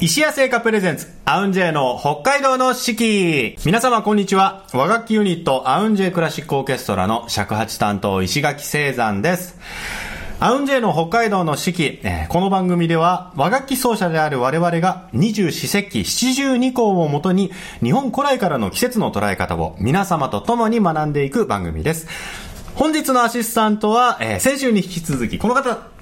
石屋製菓プレゼンツ、アウンジェイの北海道の四季。皆様こんにちは。和楽器ユニット、アウンジェイクラシックオーケストラの尺八担当、石垣聖山です。アウンジェイの北海道の四季、えー、この番組では和楽器奏者である我々が二十四節気七十二項をもとに日本古来からの季節の捉え方を皆様と共に学んでいく番組です。本日のアシスタントは、えー、先週に引き続きこの方、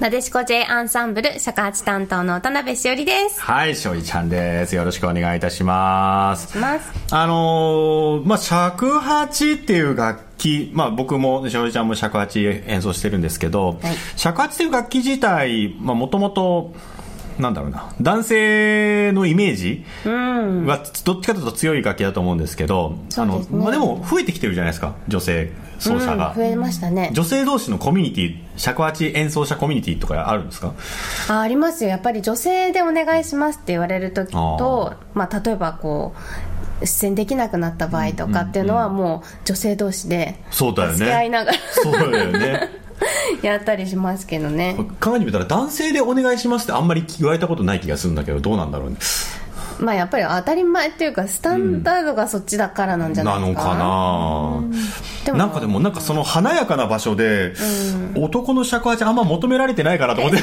なでしこ J アンサンブル尺八担当の田辺しおりです。はいしおりちゃんです。よろしくお願いいたします。あのー、まあ尺八っていう楽器まあ僕もしおりちゃんも尺八演奏してるんですけど、はい、尺八っていう楽器自体もともとなんだろうな。男性のイメージはどっちかというと強い楽器だと思うんですけど、あのまあ、でも増えてきてるじゃないですか。女性奏者が、うん、増えましたね。女性同士のコミュニティ尺八演奏者コミュニティとかあるんですか？あありますよ。やっぱり女性でお願いしますって言われる時とまあ、例えばこう出演できなくなった場合とかっていうのはもう女性同士で助け合いながら。そうだよね やったりしますけどね。考えてみたら男性でお願いしますってあんまり言われたことない気がするんだけどどうなんだろうね。まあやっぱり当たり前っていうかスタンダードがそっちだからなんじゃないですか、うん、なのかな、なんかでもなんかその華やかな場所で、うん、男の尺八あんま求められてないかなと思って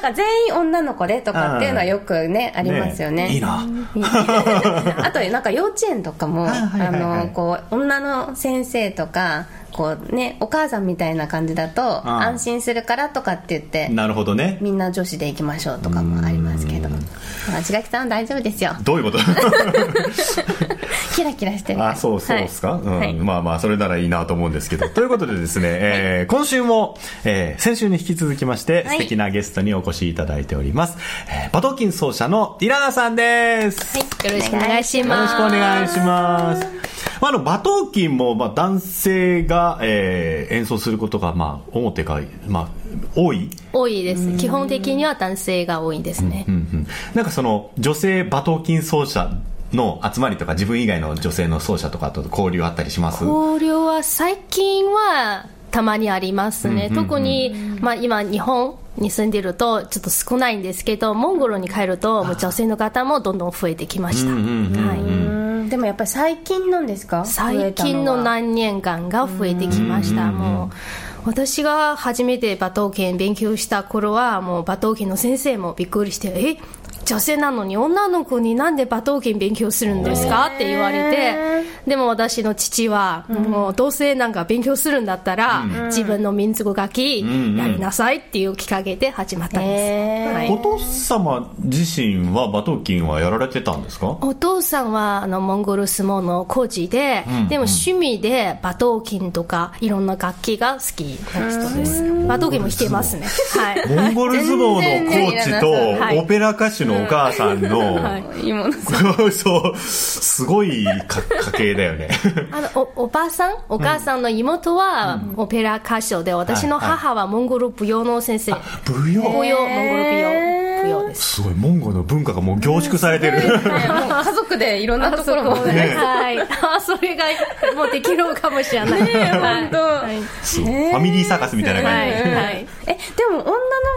なんか全員女の子でとかっていうのはよくねありますよね、ね、いいな あとなんか幼稚園とかも、あのこう女の先生とかこうねお母さんみたいな感じだと安心するからとかって言ってなるほどね。みんな女子で行きましょうとかもありますけど。千垣さんは大丈夫ですよ。どういうこと？キラキラしてるあそうそうですか、はい、うん、はい、まあまあそれならいいなと思うんですけど。ということでですね、えー、今週も、えー、先週に引き続きまして素敵なゲストにお越しいただいております、えー、バトキン奏者のイラナさんです、はい、よろしくお願いします。よろしくお願いします。まあ、あの馬頭琴もまあ男性が、えー、演奏することがまあ表か、まあ、多い？多いです。基本的には男性が多いんですね、うんうんうん、なんかその女性馬頭琴奏者の集まりとか自分以外の女性の奏者とかと交流あったりします？交流は最近はたまにありますね、うんうんうん、特に、まあ、今日本に住んでるとちょっと少ないんですけどモンゴルに帰るともう女性の方もどんどん増えてきました、はい、でもやっぱり最近なんですか？最近の何年間が増えてきました。もう私が初めて馬頭琴勉強した頃はもう馬頭琴の先生もびっくりしてえ女性なのに女の子になんで馬頭琴勉強するんですか？って言われてでも私の父は、もうどうせなんか勉強するんだったら、自分の民族楽器やりなさいっていうきっかけで始まったんです、はい、お父様自身は馬頭琴はやられてたんですか？お父さんはあのモンゴル相撲のコーチで、でも趣味で馬頭琴とかいろんな楽器が好きな人です。馬頭琴も弾けますね、はい、モンゴル相撲のコーチとオペラ歌手のお母さんの、はい、そうすごい家系だよね。あのおおばあさん？お母さんの妹はオペラ歌手で、私の母はモンゴル舞踊の先生、舞踊？舞踊モンゴル舞踊です。すごいモンゴルの文化がもう凝縮されてる、家族でいろんなところも。ねはい。あそれがもうできるかもしれない。ね本当、はい、ファミリーサーカスみたいな感じ、はいはい、えでも女の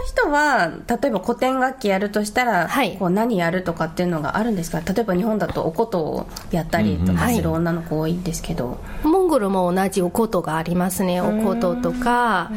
人は例えば古典楽器やるとしたら、はい、こう何やるとかっていうのがあるんですか？例えば日本だとお琴をやったりとかする女の子多いんですけど、モンゴルも同じお琴がありますね。お琴とか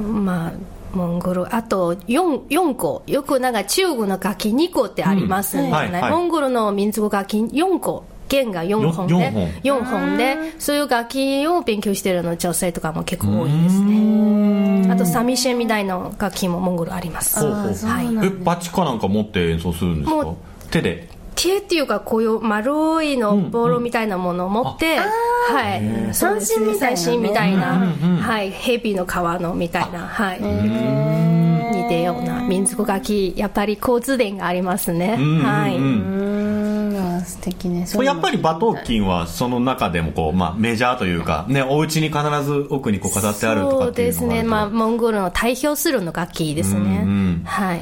まあモンゴルあと 4, 4個よくなんか中国の楽器2個ってありますね、うん。はいはい、モンゴルの民族楽器4個。弦が4本で 4, 本。でそういう楽器を勉強してるの女性とかも結構多いですね。あとサミシェみたいな楽器もモンゴルあります。はい、えバチかなんか持って演奏するんですか？手で？手っていうかこういう丸いのボールみたいなものを持って、うん。うん、はい。三振みたいな、三みたいな、はい、蛇の皮のみたいなはい。似てような民族楽器やっぱり交通電がありますね、はい。素敵ね。やっぱり馬頭琴はその中でもこう、まあ、メジャーというか、ね、お家に必ず奥にこう飾ってあるとかそうですね、まあ、モンゴルの代表するの楽器ですね、はい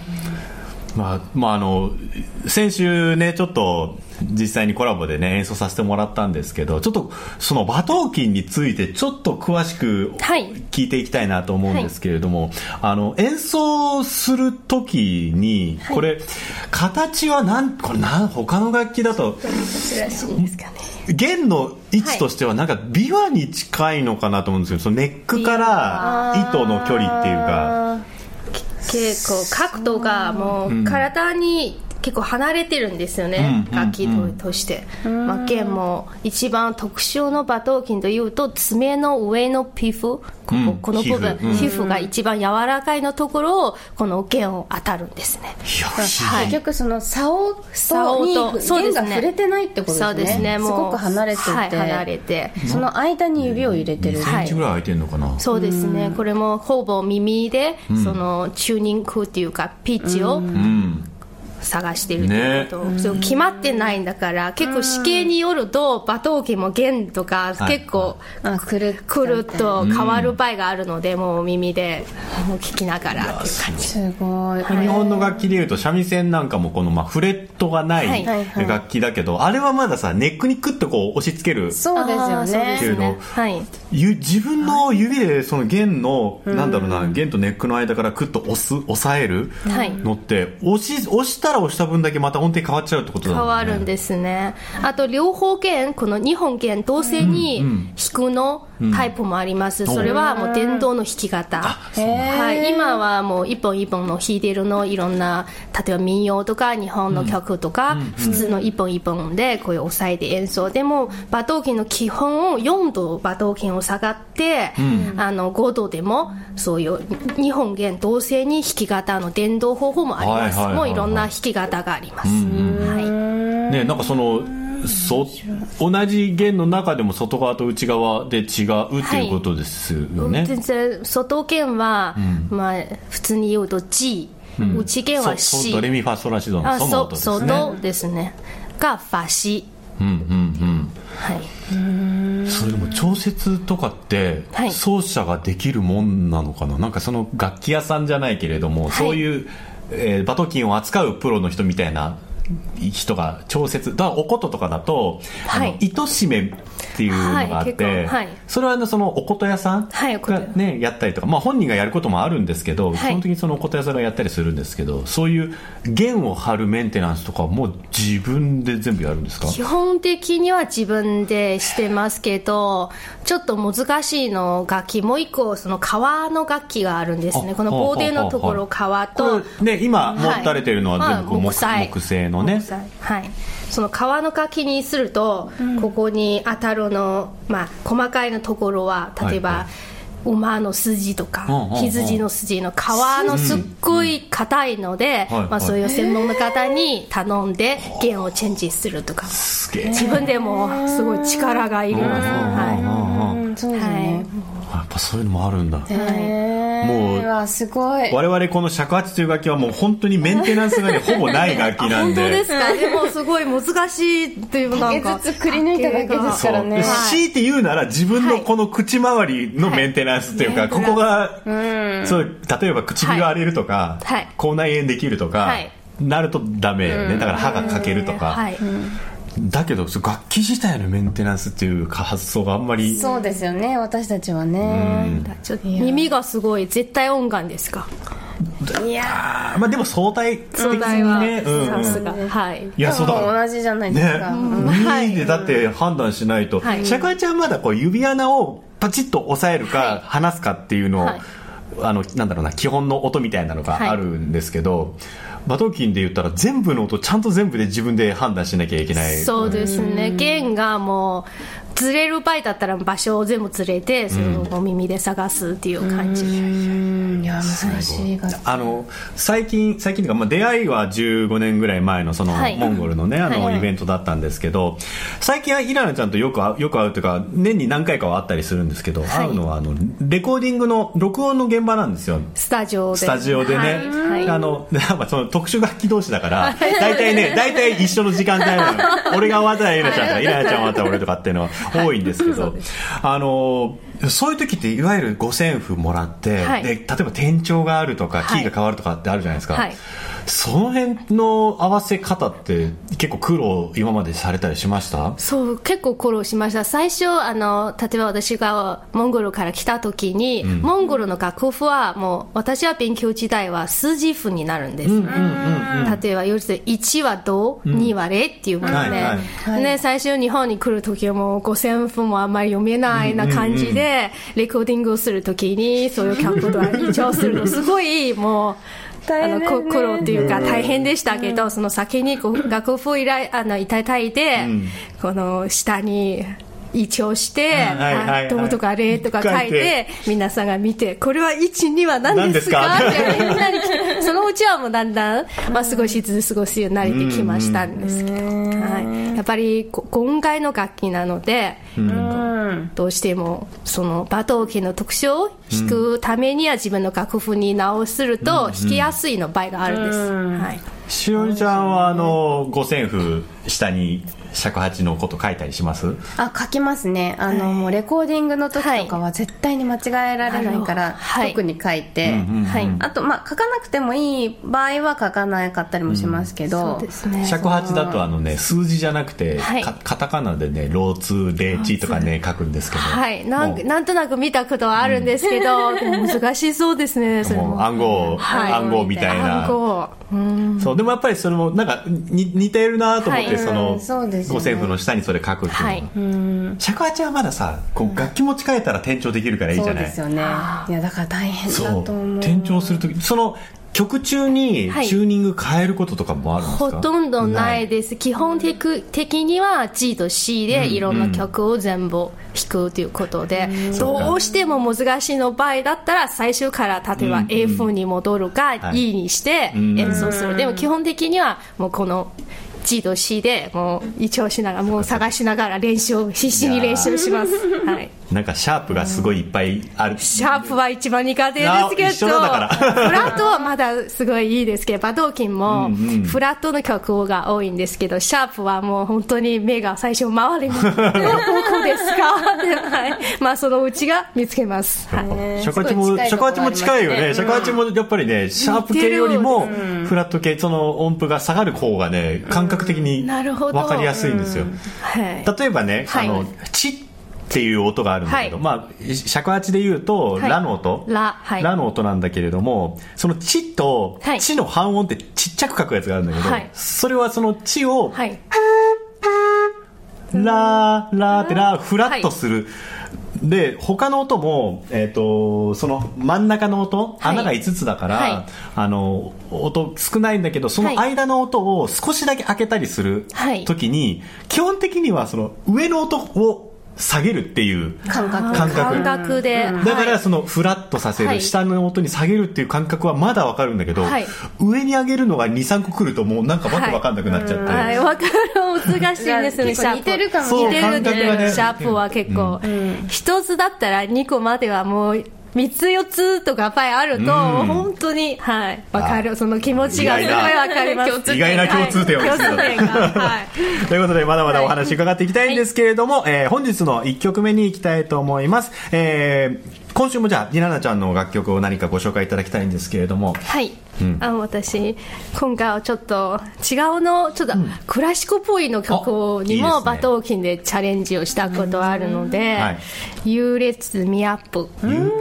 まあ、まあ、あの、先週ね、ちょっと、実際にコラボでね、演奏させてもらったんですけど、ちょっと、その馬頭琴について、ちょっと詳しくはい。聞いていきたいなと思うんですけれども、あの、演奏するときに、これ、形はなん、これなん、他の楽器だと、弦の位置としてはなんか琵琶に近いのかなと思うんですけど、そのネックから糸の距離っていうか、結構角度がもう体に結構離れてるんですよね、うん楽器ととして、まあ、弦も一番特殊の馬頭琴というと爪の上の皮膚ここ,、うんこの部分皮膚。うん。皮膚が一番柔らかいのところをこの弦を当たるんですね。はい。結局その竿と竿に弦が触れてないってことですね。そうですね。もうごく離れてて、はい離れて。その間に指を入れてる、2センチぐらい空いてんのかな、そうですね、これもほぼ耳で、そのチューニングっていうかピッチをうん。探してるっていうこと、そう決まってないんだから結構試験によると馬頭琴も弦とかはい。結構あくるくるっと変わる場合があるので、もう耳でもう聞きながらっていう感じ。すごい、日本の楽器でいうと三味線なんかもこのまあフレットがないはい。はい。はい。楽器だけど、あれはまださネックにクッとこう押し付けるそうですよね。けどはい。ゆ自分の指でその弦の、なんだろうな弦とネックの間からクッと押す押さえるはい。のって押し押したら押した分だけまた音程変わっちゃうってことだね。わるんですね。あと両方弦この2本弦同時に弾くのタイプもあります、それはもう電動の弾き方。はい、今はもう一本一本の弾いてるのいろんな例えば民謡とか日本の曲とか、普通の一本一本でこういう押さえて演奏でも馬頭琴の基本を4度馬頭琴を下がって、あの5度でもそういう2本弦同時に弾き方の電動方法もあります、もういろんな弾き方があります、はい。ねなんかそのそ同じ弦の中でも外側と内側で違うっていうことですよね、全然外弦は、まあ、普通に言うと G、内弦はそ C ドレミファソラシドのあソですね。外ですね。がファシ。うんうんはい。うんそれでも調節とかってはい。奏者ができるもんなのかな？なんかその楽器屋さんじゃないけれども、そういう、えーバトキンを扱うプロの人みたいな人が調節だお琴とかだと、はい。糸締めっていうのがあって、はいはい。それはそのお琴屋さんが、ねやったりとか、まあ、本人がやることもあるんですけど、はい。基本的にそのお琴屋さんがやったりするんですけどそういう弦を張るメンテナンスとかもう自分で全部やるんですか？基本的には自分でしてますけどちょっと難しいの楽器もう一個その革の楽器があるんですね。あこのボーデのところは革ことれね今持たれてるのは全部木,、木材。木製の？ね。木材はい。その革の楽器にすると、ここに当たるの、まあ、細かいのところは例えば、はいはい馬の筋とか、羊の筋の皮のすっごい硬いので、まあ、そういう専門の方に頼んで弦をチェンジするとか。すげえ。自分でもすごい力がいります、はうんそうですい、はねい、やっぱそういうのもあるんだもううわすごい我々この尺八という楽器はもう本当にメンテナンスがねほぼない楽器あなんで本当ですかでもすごい難しいっていうなんか竹筒くり抜いただけですからねで強いて言うなら自分のこの口周りのメンテナンスっていうか、はいここが、そう例えば唇荒れるとか、はい。口内炎できるとか、はい。なるとダメよね、だから歯が欠けるとか、はい、だけどそう楽器自体のメンテナンスっていう発想があんまりそうですよね私たちはね。耳がすごい絶対音感ですか？いやまあでも相対的相対はにね、うん。さすが。はい。いやそうだ同じじゃないですね。か、、耳でだって判断しないと、はい。社会ちゃんはまだこう指穴をパチッと押さえるか、はい。離すかっていうのを、はい。あのなんだろうな基本の音みたいなのがあるんですけど、馬頭琴で言ったら全部の音ちゃんと全部で自分で判断しなきゃいけない。そうですね。弦がもうずれる場合だったら場所を全部ずれてそれをお耳で探すっていう感じ、うん。いや難しい。あの最近最近というか、まあ、出会いは15年ぐらい前のその、はい。モンゴルのねあの、はいイベントだったんですけど最近はイラナちゃんとよく会うよく会うというか年に何回かは会ったりするんですけど、会うのはあのレコーディングの録音の現場なんですよ。スタジオで。スタジオでね、はい。はい。あのなんかその特殊楽器同士だから 大体ね大体一緒の時間帯なの俺が終わったらイラナちゃんとかイラナちゃん終わったら俺とかっていうのは多いんですけど、あのそういう時っていわゆる五線譜もらって、はい。で例えば転調があるとかキはい。ーが変わるとかってあるじゃないですか、はいその辺の合わせ方って結構苦労今までされたりしました？そう、結構苦労しました。最初、あの、例えば私がモンゴルから来た時に、モンゴルの楽譜はもう、私は勉強時代は数字譜になるんです。ね。例えば、要するに1はド、2はレっていうもので、はいはいね、最初日本に来る時はもう5000分もあんまり読めないな感じで、レコーディングをする時に、そういう曲と一聴するの、すごいもう、あの、こ苦労っていうか大変でしたけど、その先にこう楽譜を依頼、あの、いただいて、この下に、一応して、はいはいはい。あどうとかれとか書いてて、皆さんが見て、これは1、2は何ですか？ってみんな。そのうちはもうだんだん、まあ少しずつ少し慣れてきましたんですけど、はい。やっぱりこ音階の楽器なので、どうしてもその馬頭琴の特徴を弾くためには自分の楽譜に直すると弾きやすいの場合があるんです。はい。しおりちゃんはあの五線譜下に尺八のこと書いたりします？あ書きますね。あの、もうレコーディングの時とかは絶対に間違えられないから、はい。特に書いて、はい。あと、まあ、書かなくてもいい場合は書かなかったりもしますけど、そうですね。尺八だとあのね数字じゃなくて、はい。かカタカナでね「ローツーレーチ」とかね書くんですけど。はい。なんなんとなく見たことはあるんですけど、でも難しそうですね、それも。暗号、はい。暗号みたいな。暗号。うん。そうでもやっぱりそれもなんかに似てるなと思って、はい。そのうん。そうです五線譜の下にそれ書くっていうの。は、はい尺八はまださこう楽器持ち替えたら転調できるからいいじそゃない。うですよね。いやだから大変だそうと思う。転調するときその曲中にはい。チューニング変えることとかもあるんですか、ほとんどないです。基本的的には G と C でいろんな曲を全部弾くということで、どうしても難しいの場合だったら最初から例えば A に戻るかはい。E にして演奏する。でも基本的にはもうこの G と C でもう一応しながらもう探しながら練習必死に練習します。はい。なんかシャープがすごいいっぱいある、シャープは一番苦手ですけど、フラットはまだすごいいいですけど、バドーキンもフラットの曲が多いんですけど、シャープはもう本当に目が最初回ります。どこですか？ってはい。まあそのうちが見つけます。はい。尺八もすごい近いとこ尺八も近いよね、ありますね。尺八もやっぱりねシャープ系よりもフラット系その音符が下がる方がね感覚的になるほど。分かりやすいんですよ、はい。例えばね、はい。あの「チ」っていう音があるんだけど、はい。まあ尺八で言うと、はい。ラの音。ラはい。の音なんだけれどもその「チ」と「はい。チ」の半音ってちっちゃく書くやつがあるんだけど、はい。それはその「チ」をはい。ラーラーってラーフラッとする、で他の音も、えー、とその真ん中の音、はい。穴が5つだから、はい。あの音少ないんだけどその間の音を少しだけ開けたりするはい。時に、基本的にはその上の音を下げるっていう感覚。感覚。感覚で。だからそのフラッとさせる、はい。下の音に下げるっていう感覚はまだわかるんだけど、はい。上に上げるのが23個来るともうなんかわけわかんなくなっちゃって、はい、わかる。難しいですね、結構似てるかも似てるそう感覚がねシャープは結構。一つだったら二個まではもう、三つ四つとかやっぱりあると、本当に、はい、わかる。その気持ちがすごいわかります。意外な共通点をはい共通点が。はい。ということで、まだまだお話伺っていきたいんですけれども、えー本日の1曲目に行きたいと思います。えー今週もじゃあ、りななちゃんの楽曲を何かご紹介いただきたいんですけれども、はい。あの私、今回はちょっと違うの、ちょっとクラシックっぽいの曲にもバトーキンでチャレンジをしたことあるのではい、優劣ミアップ。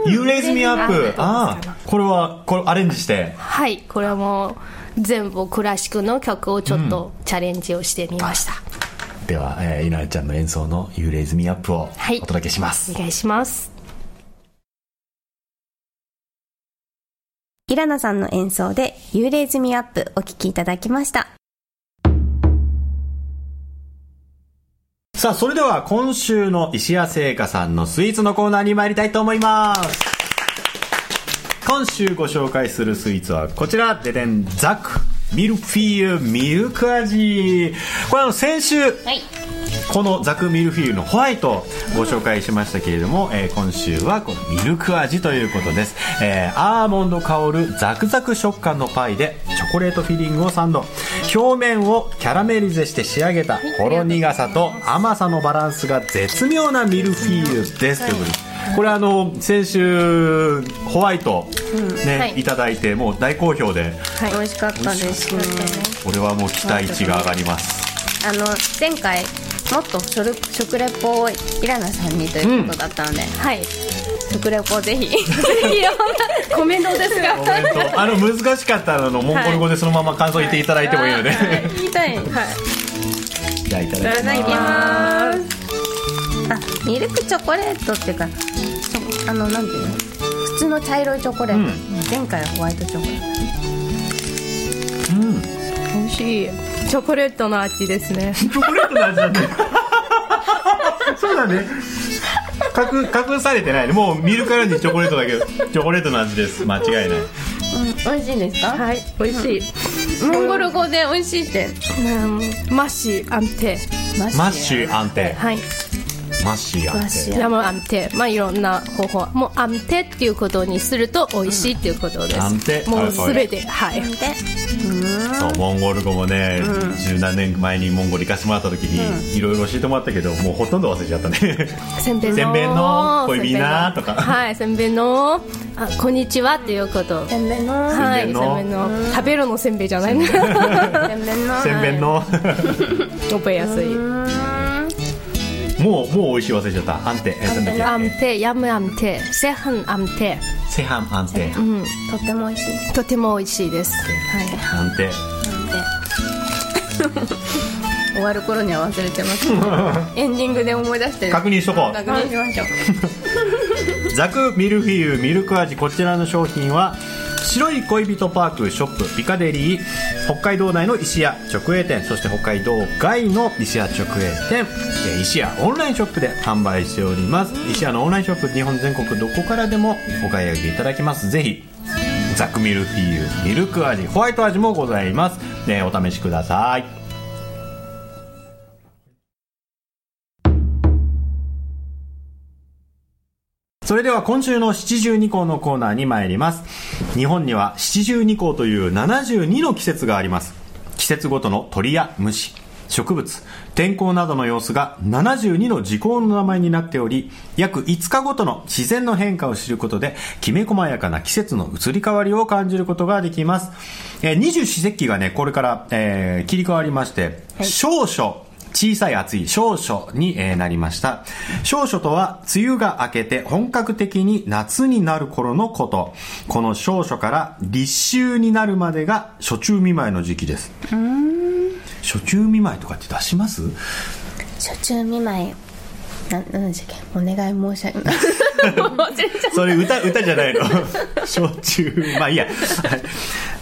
You Raise Me Up うん。ああ、これは、これアレンジして、はい、これも全部クラシックの曲をちょっとチャレンジをしてみました。では、えー、りななちゃんの演奏の You Raise Me Up をはいお届けします。お願いします。イラナさんの演奏で「幽霊ズミアップ」お聴きいただきましたさあ、それでは今週の石谷製菓さんのスイーツのコーナーに参りたいと思います。今週ご紹介するスイーツはこちら、ででん、ザク、ミルフィーユミルク味。これあの先週、このザクミルフィーユのホワイトをご紹介しましたけれども、えー今週はこのミルク味ということです、えーアーモンド香るザクザク食感のパイでチョコレートフィリングをサンド。表面をキャラメリゼして仕上げたほろ苦さと甘さのバランスが絶妙なミルフィーユです。とい。うことでこれあの先週ホワイトね、はい。い、ただいてもう大好評で。はい。美味しかったです。ね。これはもう期待値が上がります。あの前回もっと食食レポをイラナさんにということだったので、はい。食レポを ぜひいろんなコメントですが。あの難しかったののモンゴル語でそのまま感想言っていただいてもいいので、言いたい。はい。じゃあいたいだきます。あミルクチョコレートっていうかあのなんていうの？普通の茶色いチョコレート、うん。前回はホワイトチョコレーうん。美味しいチョコレートの味ですね。チョコレートの味だ。ね そうだね。隠隠されてないね。もう見るからにチョコレートだけどチョコレートの味です。間違いない。ト、うん、美味しいですか、はい。美味しい、モンゴル語で美味しいって？うん、マッシーアンテ。ママッシュ安定はい。マッシー安定マッシュヤムアンテ。まあいろんな方法。もうアンテっていうことにすると美味しいっていうことです、アンテ。もうすべて。はい。でそうモンゴル語もね十、何年前にモンゴル行かせてもらった時にいろいろ教えてもらったけどもうほとんど忘れちゃったね。せんべいのせんべいの小指なとか。はいせんべいのあこんにちはっていうこと。せんべいのはいせんべいのの食べるのせんべいじゃないねせんべいのせんべいの覚えやすい。もうもう美味しい忘れちゃった。安定えなんだっけ。アンテヤムアンテセハンアンテセハン安定うんとっても美味しい。とても美味しいです。はい。安定 終わる頃には忘れてます。エンディングで思い出して確認しとこう。確認しましょう。ザクミルフィーユミルク味。こちらの商品は白い恋人パークショップピカデリー北海道内の石屋直営店そして北海道外の石屋直営店石屋オンラインショップで販売しております。石屋のオンラインショップ日本全国どこからでもお買い上げいただけます。ぜひザクミルフィーユミルク味ホワイト味もございます、ね、お試しください。それでは今週の七十二項のコーナーに参ります。日本には七十二項という72の季節があります。季節ごとの鳥や虫植物天候などの様子が72の時効の名前になっており約5日ごとの自然の変化を知ることできめ細やかな季節の移り変わりを感じることができます、えー二十四節気がねこれから、えー切り替わりまして、少々小さい暑い少暑にえーなりました。少暑とは梅雨が明けて本格的に夏になる頃のこと。この少暑から立秋になるまでが暑中見舞いの時期です。暑中見舞いとかって出します？初中見舞いななんでしたっけ？お願い申し上げ忘れちゃっそれ歌、歌じゃないの。焼酎。まあいいや。はい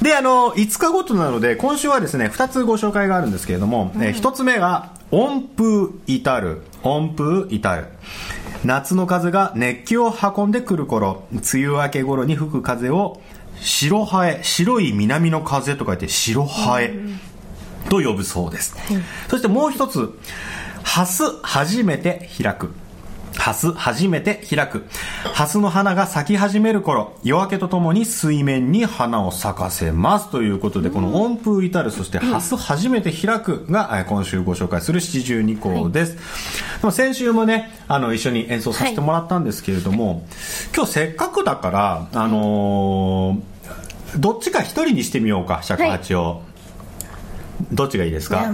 で、あの、5日ごとなので、今週はですね、2つご紹介があるんですけれども、えー1つ目が、温風至る。温風至る。夏の風が熱気を運んでくる頃、梅雨明け頃に吹く風を、白ハエ、白い南の風と書いて、白ハエと呼ぶそうです。そしてもう一つ、ハス初めて開く。ハス初めて開く。ハスの花が咲き始める頃、夜明けとともに水面に花を咲かせます。ということで、この温風至る、そしてハス初めて開くが、えー今週ご紹介する七十二項です。でも先週もね、あの、一緒に演奏させてもらったんですけれども、今日せっかくだから、あのーどっちか一人にしてみようか、尺八を。どっちがいいですか？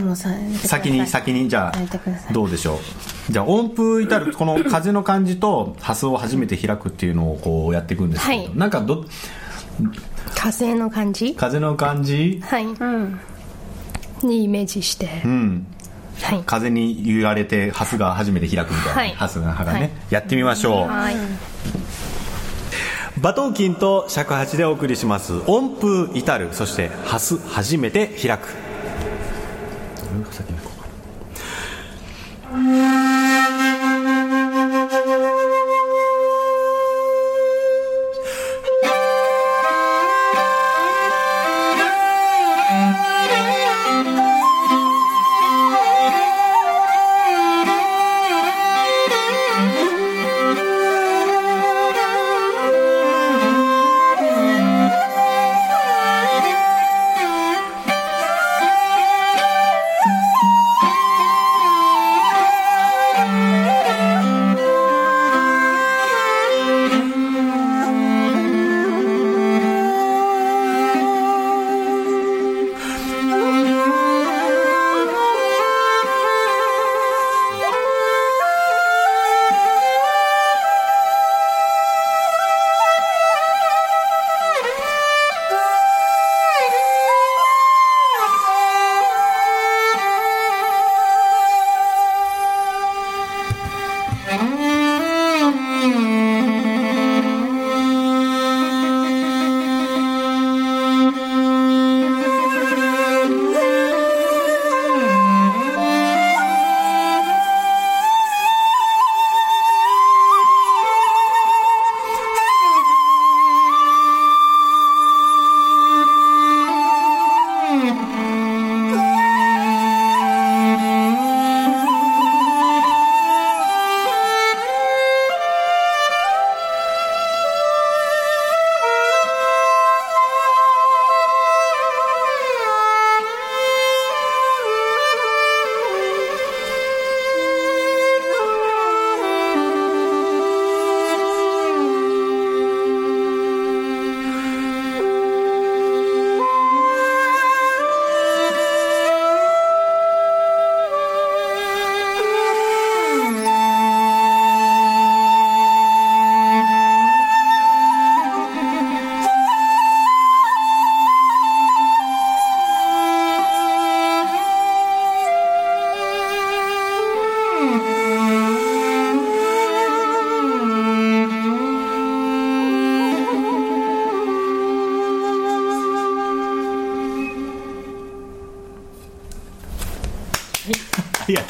先に先にじゃあい。どうでしょう？じゃあ音符至るこの風の感じとハスを初めて開くっていうのをこうやっていくんですけど、はい。なんかど風の感じ？風の感じ？はい、にイメージして、うん。はい。風に揺られてハスが初めて開くみたいな、はい。ハスの葉がね、はい。やってみましょう、はい。バトンキンと尺八でお送りします。音符至るそしてハス初めて開くうん先に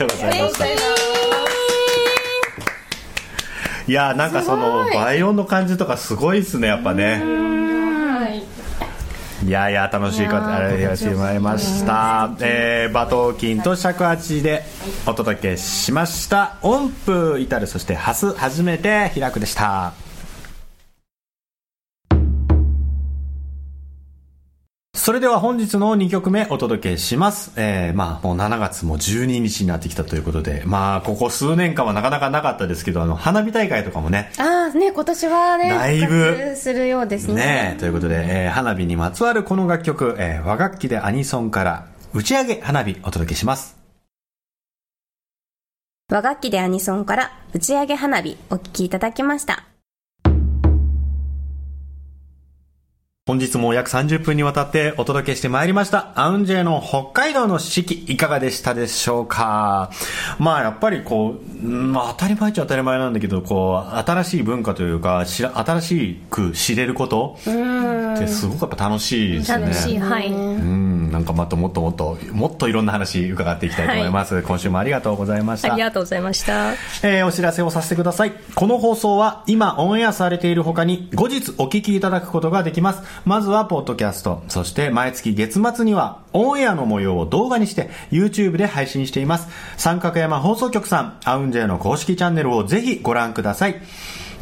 とうございましたいやーなんかその倍音の感じとかすごいですねやっぱね。いやい。や楽しい方ありがとうございました、えー、馬頭琴と尺八でお届けしました。音符至るそしてハス初めて開くでしたそれでは本日の2曲目お届けします。えー、まあもう7月も12日になってきたということで、まあここ数年間はなかなかなかったですけど、あの、花火大会とかもね、ああね今年はねだいぶするようですねねえということで、えー花火にまつわるこの楽曲、えー和楽器でアニソンから打ち上げ花火お届けします。和楽器でアニソンから打ち上げ花火お聴きいただきました本日も約30分にわたってお届けしてまいりました。アウンジェの北海道の四季、いかがでしたでしょうか？まあやっぱりこう、うんまあ当たり前っちゃ当たり前なんだけど、こう、新しい文化というか、しら新しく知れることってすごくやっぱ楽しいですね。楽しい、はい。うん、なんかまたもっともっと、もっといろんな話伺っていきたいと思います。今週もありがとうございましたあり。がとうございました。えーお知らせをさせてください。この放送は今オンエアされている他に後日お聞きいただくことができます。まずはポッドキャスト、そして毎月月末にはオンエアの模様を動画にして YouTube で配信しています。三角山放送局さん、アウンジェイの公式チャンネルをぜひご覧ください。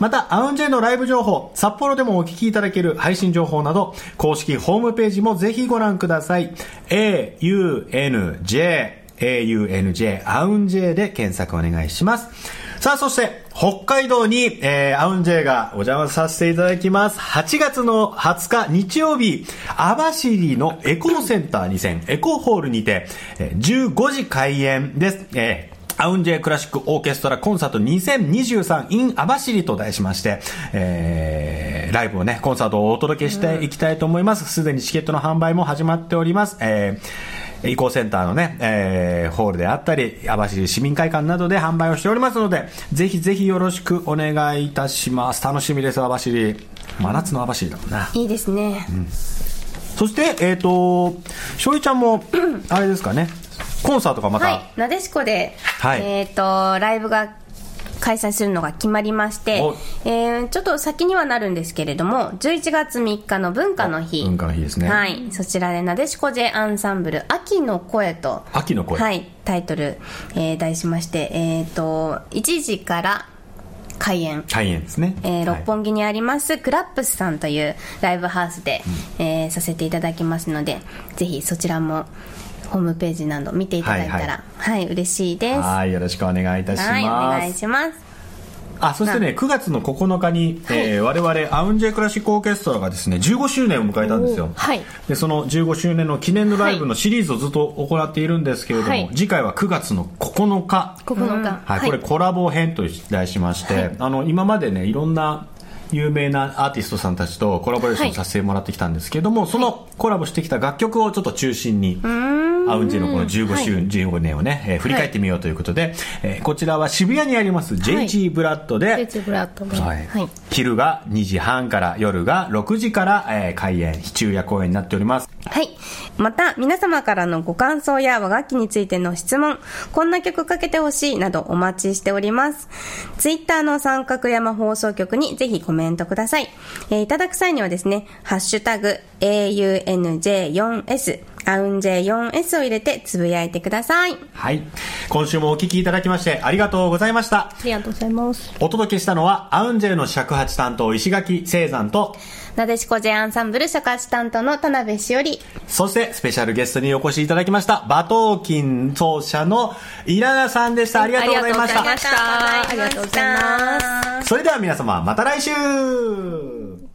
また、アウンジェイのライブ情報、札幌でもお聞きいただける配信情報など、公式ホームページもぜひご覧ください。AUNJ AUNJ、アウンジェイで検索お願いします。さあ、そして、北海道に、えー、アウンジェイがお邪魔させていただきます。8月の20日日曜日、網走のエコーセンター2000、エコーホールにて、15時開演です。えーアウンジェイクラシックオーケストラコンサート2023 in 網走と題しまして、えー、ライブをね、コンサートをお届けしていきたいと思います。すでにチケットの販売も始まっております。えー、移行センターのね、えー、ホールであったり、網走市民会館などで販売をしておりますので、ぜひぜひよろしくお願いいたします。楽しみです、網走。真夏の網走だもんな。いいですね、そして、えっ、ー、と、しょいちゃんも、あれですかね、コンサートがまた、はいなでしこで、はい。えっ、とライブが開催するのが決まりましてお、えーちょっと先にはなるんですけれども11月3日の文化の日。文化の日ですね。はいそちらでなでしこ J アンサンブル「秋の声と」秋の声。はいタイトル、えー題しましてえっ、と1時から開演。開演ですね。えーはい。六本木にありますクラップスさんというライブハウスで、えーさせていただきますのでぜひそちらもホームページなど見ていただいたらはい、嬉しいです。ははい、よろしくお願いいたします。いお願いします。あ、そしてね、9月の9日に、えー我々、アウンジェクラシックオーケストラがですね、15周年を迎えたんですよ。はい。で、その15周年の記念のライブのシリーズをずっと行っているんですけれども、はい。次回は9月の9日。9日。はい、これコラボ編と題しまして、あの、今までね、いろんな有名なアーティストさんたちとコラボレーションさせてもらってきたんですけれども、そのコラボしてきた楽曲をちょっと中心に、アウンジェのこの15周、15年をね、えー振り返ってみようということで、えーこちらは渋谷にあります JG ブラッドで、ブラッドで。はいはい。昼が2時半から夜が6時から、えー開演、非昼夜公演になっております。はい。また、皆様からのご感想や和楽器についての質問、こんな曲かけてほしいなどお待ちしております。ツイッターの三角山放送局にぜひコメントください。えーいただく際にはですね、ハッシュタグ AUNJ4S、アウンジェ 4S を入れてつぶやいてください。はい。今週もお聞きいただきましてありがとうございました。ありがとうございます。お届けしたのは、アウンジェの尺八担当石垣聖山と、なでしこジェアンサンブル社会担当の田辺しおり。そしてスペシャルゲストにお越しいただきました、馬頭琴奏者の稲田さんでした。ありがとうございました。ありがとうございましたありがとうございます。それでは皆様、また来週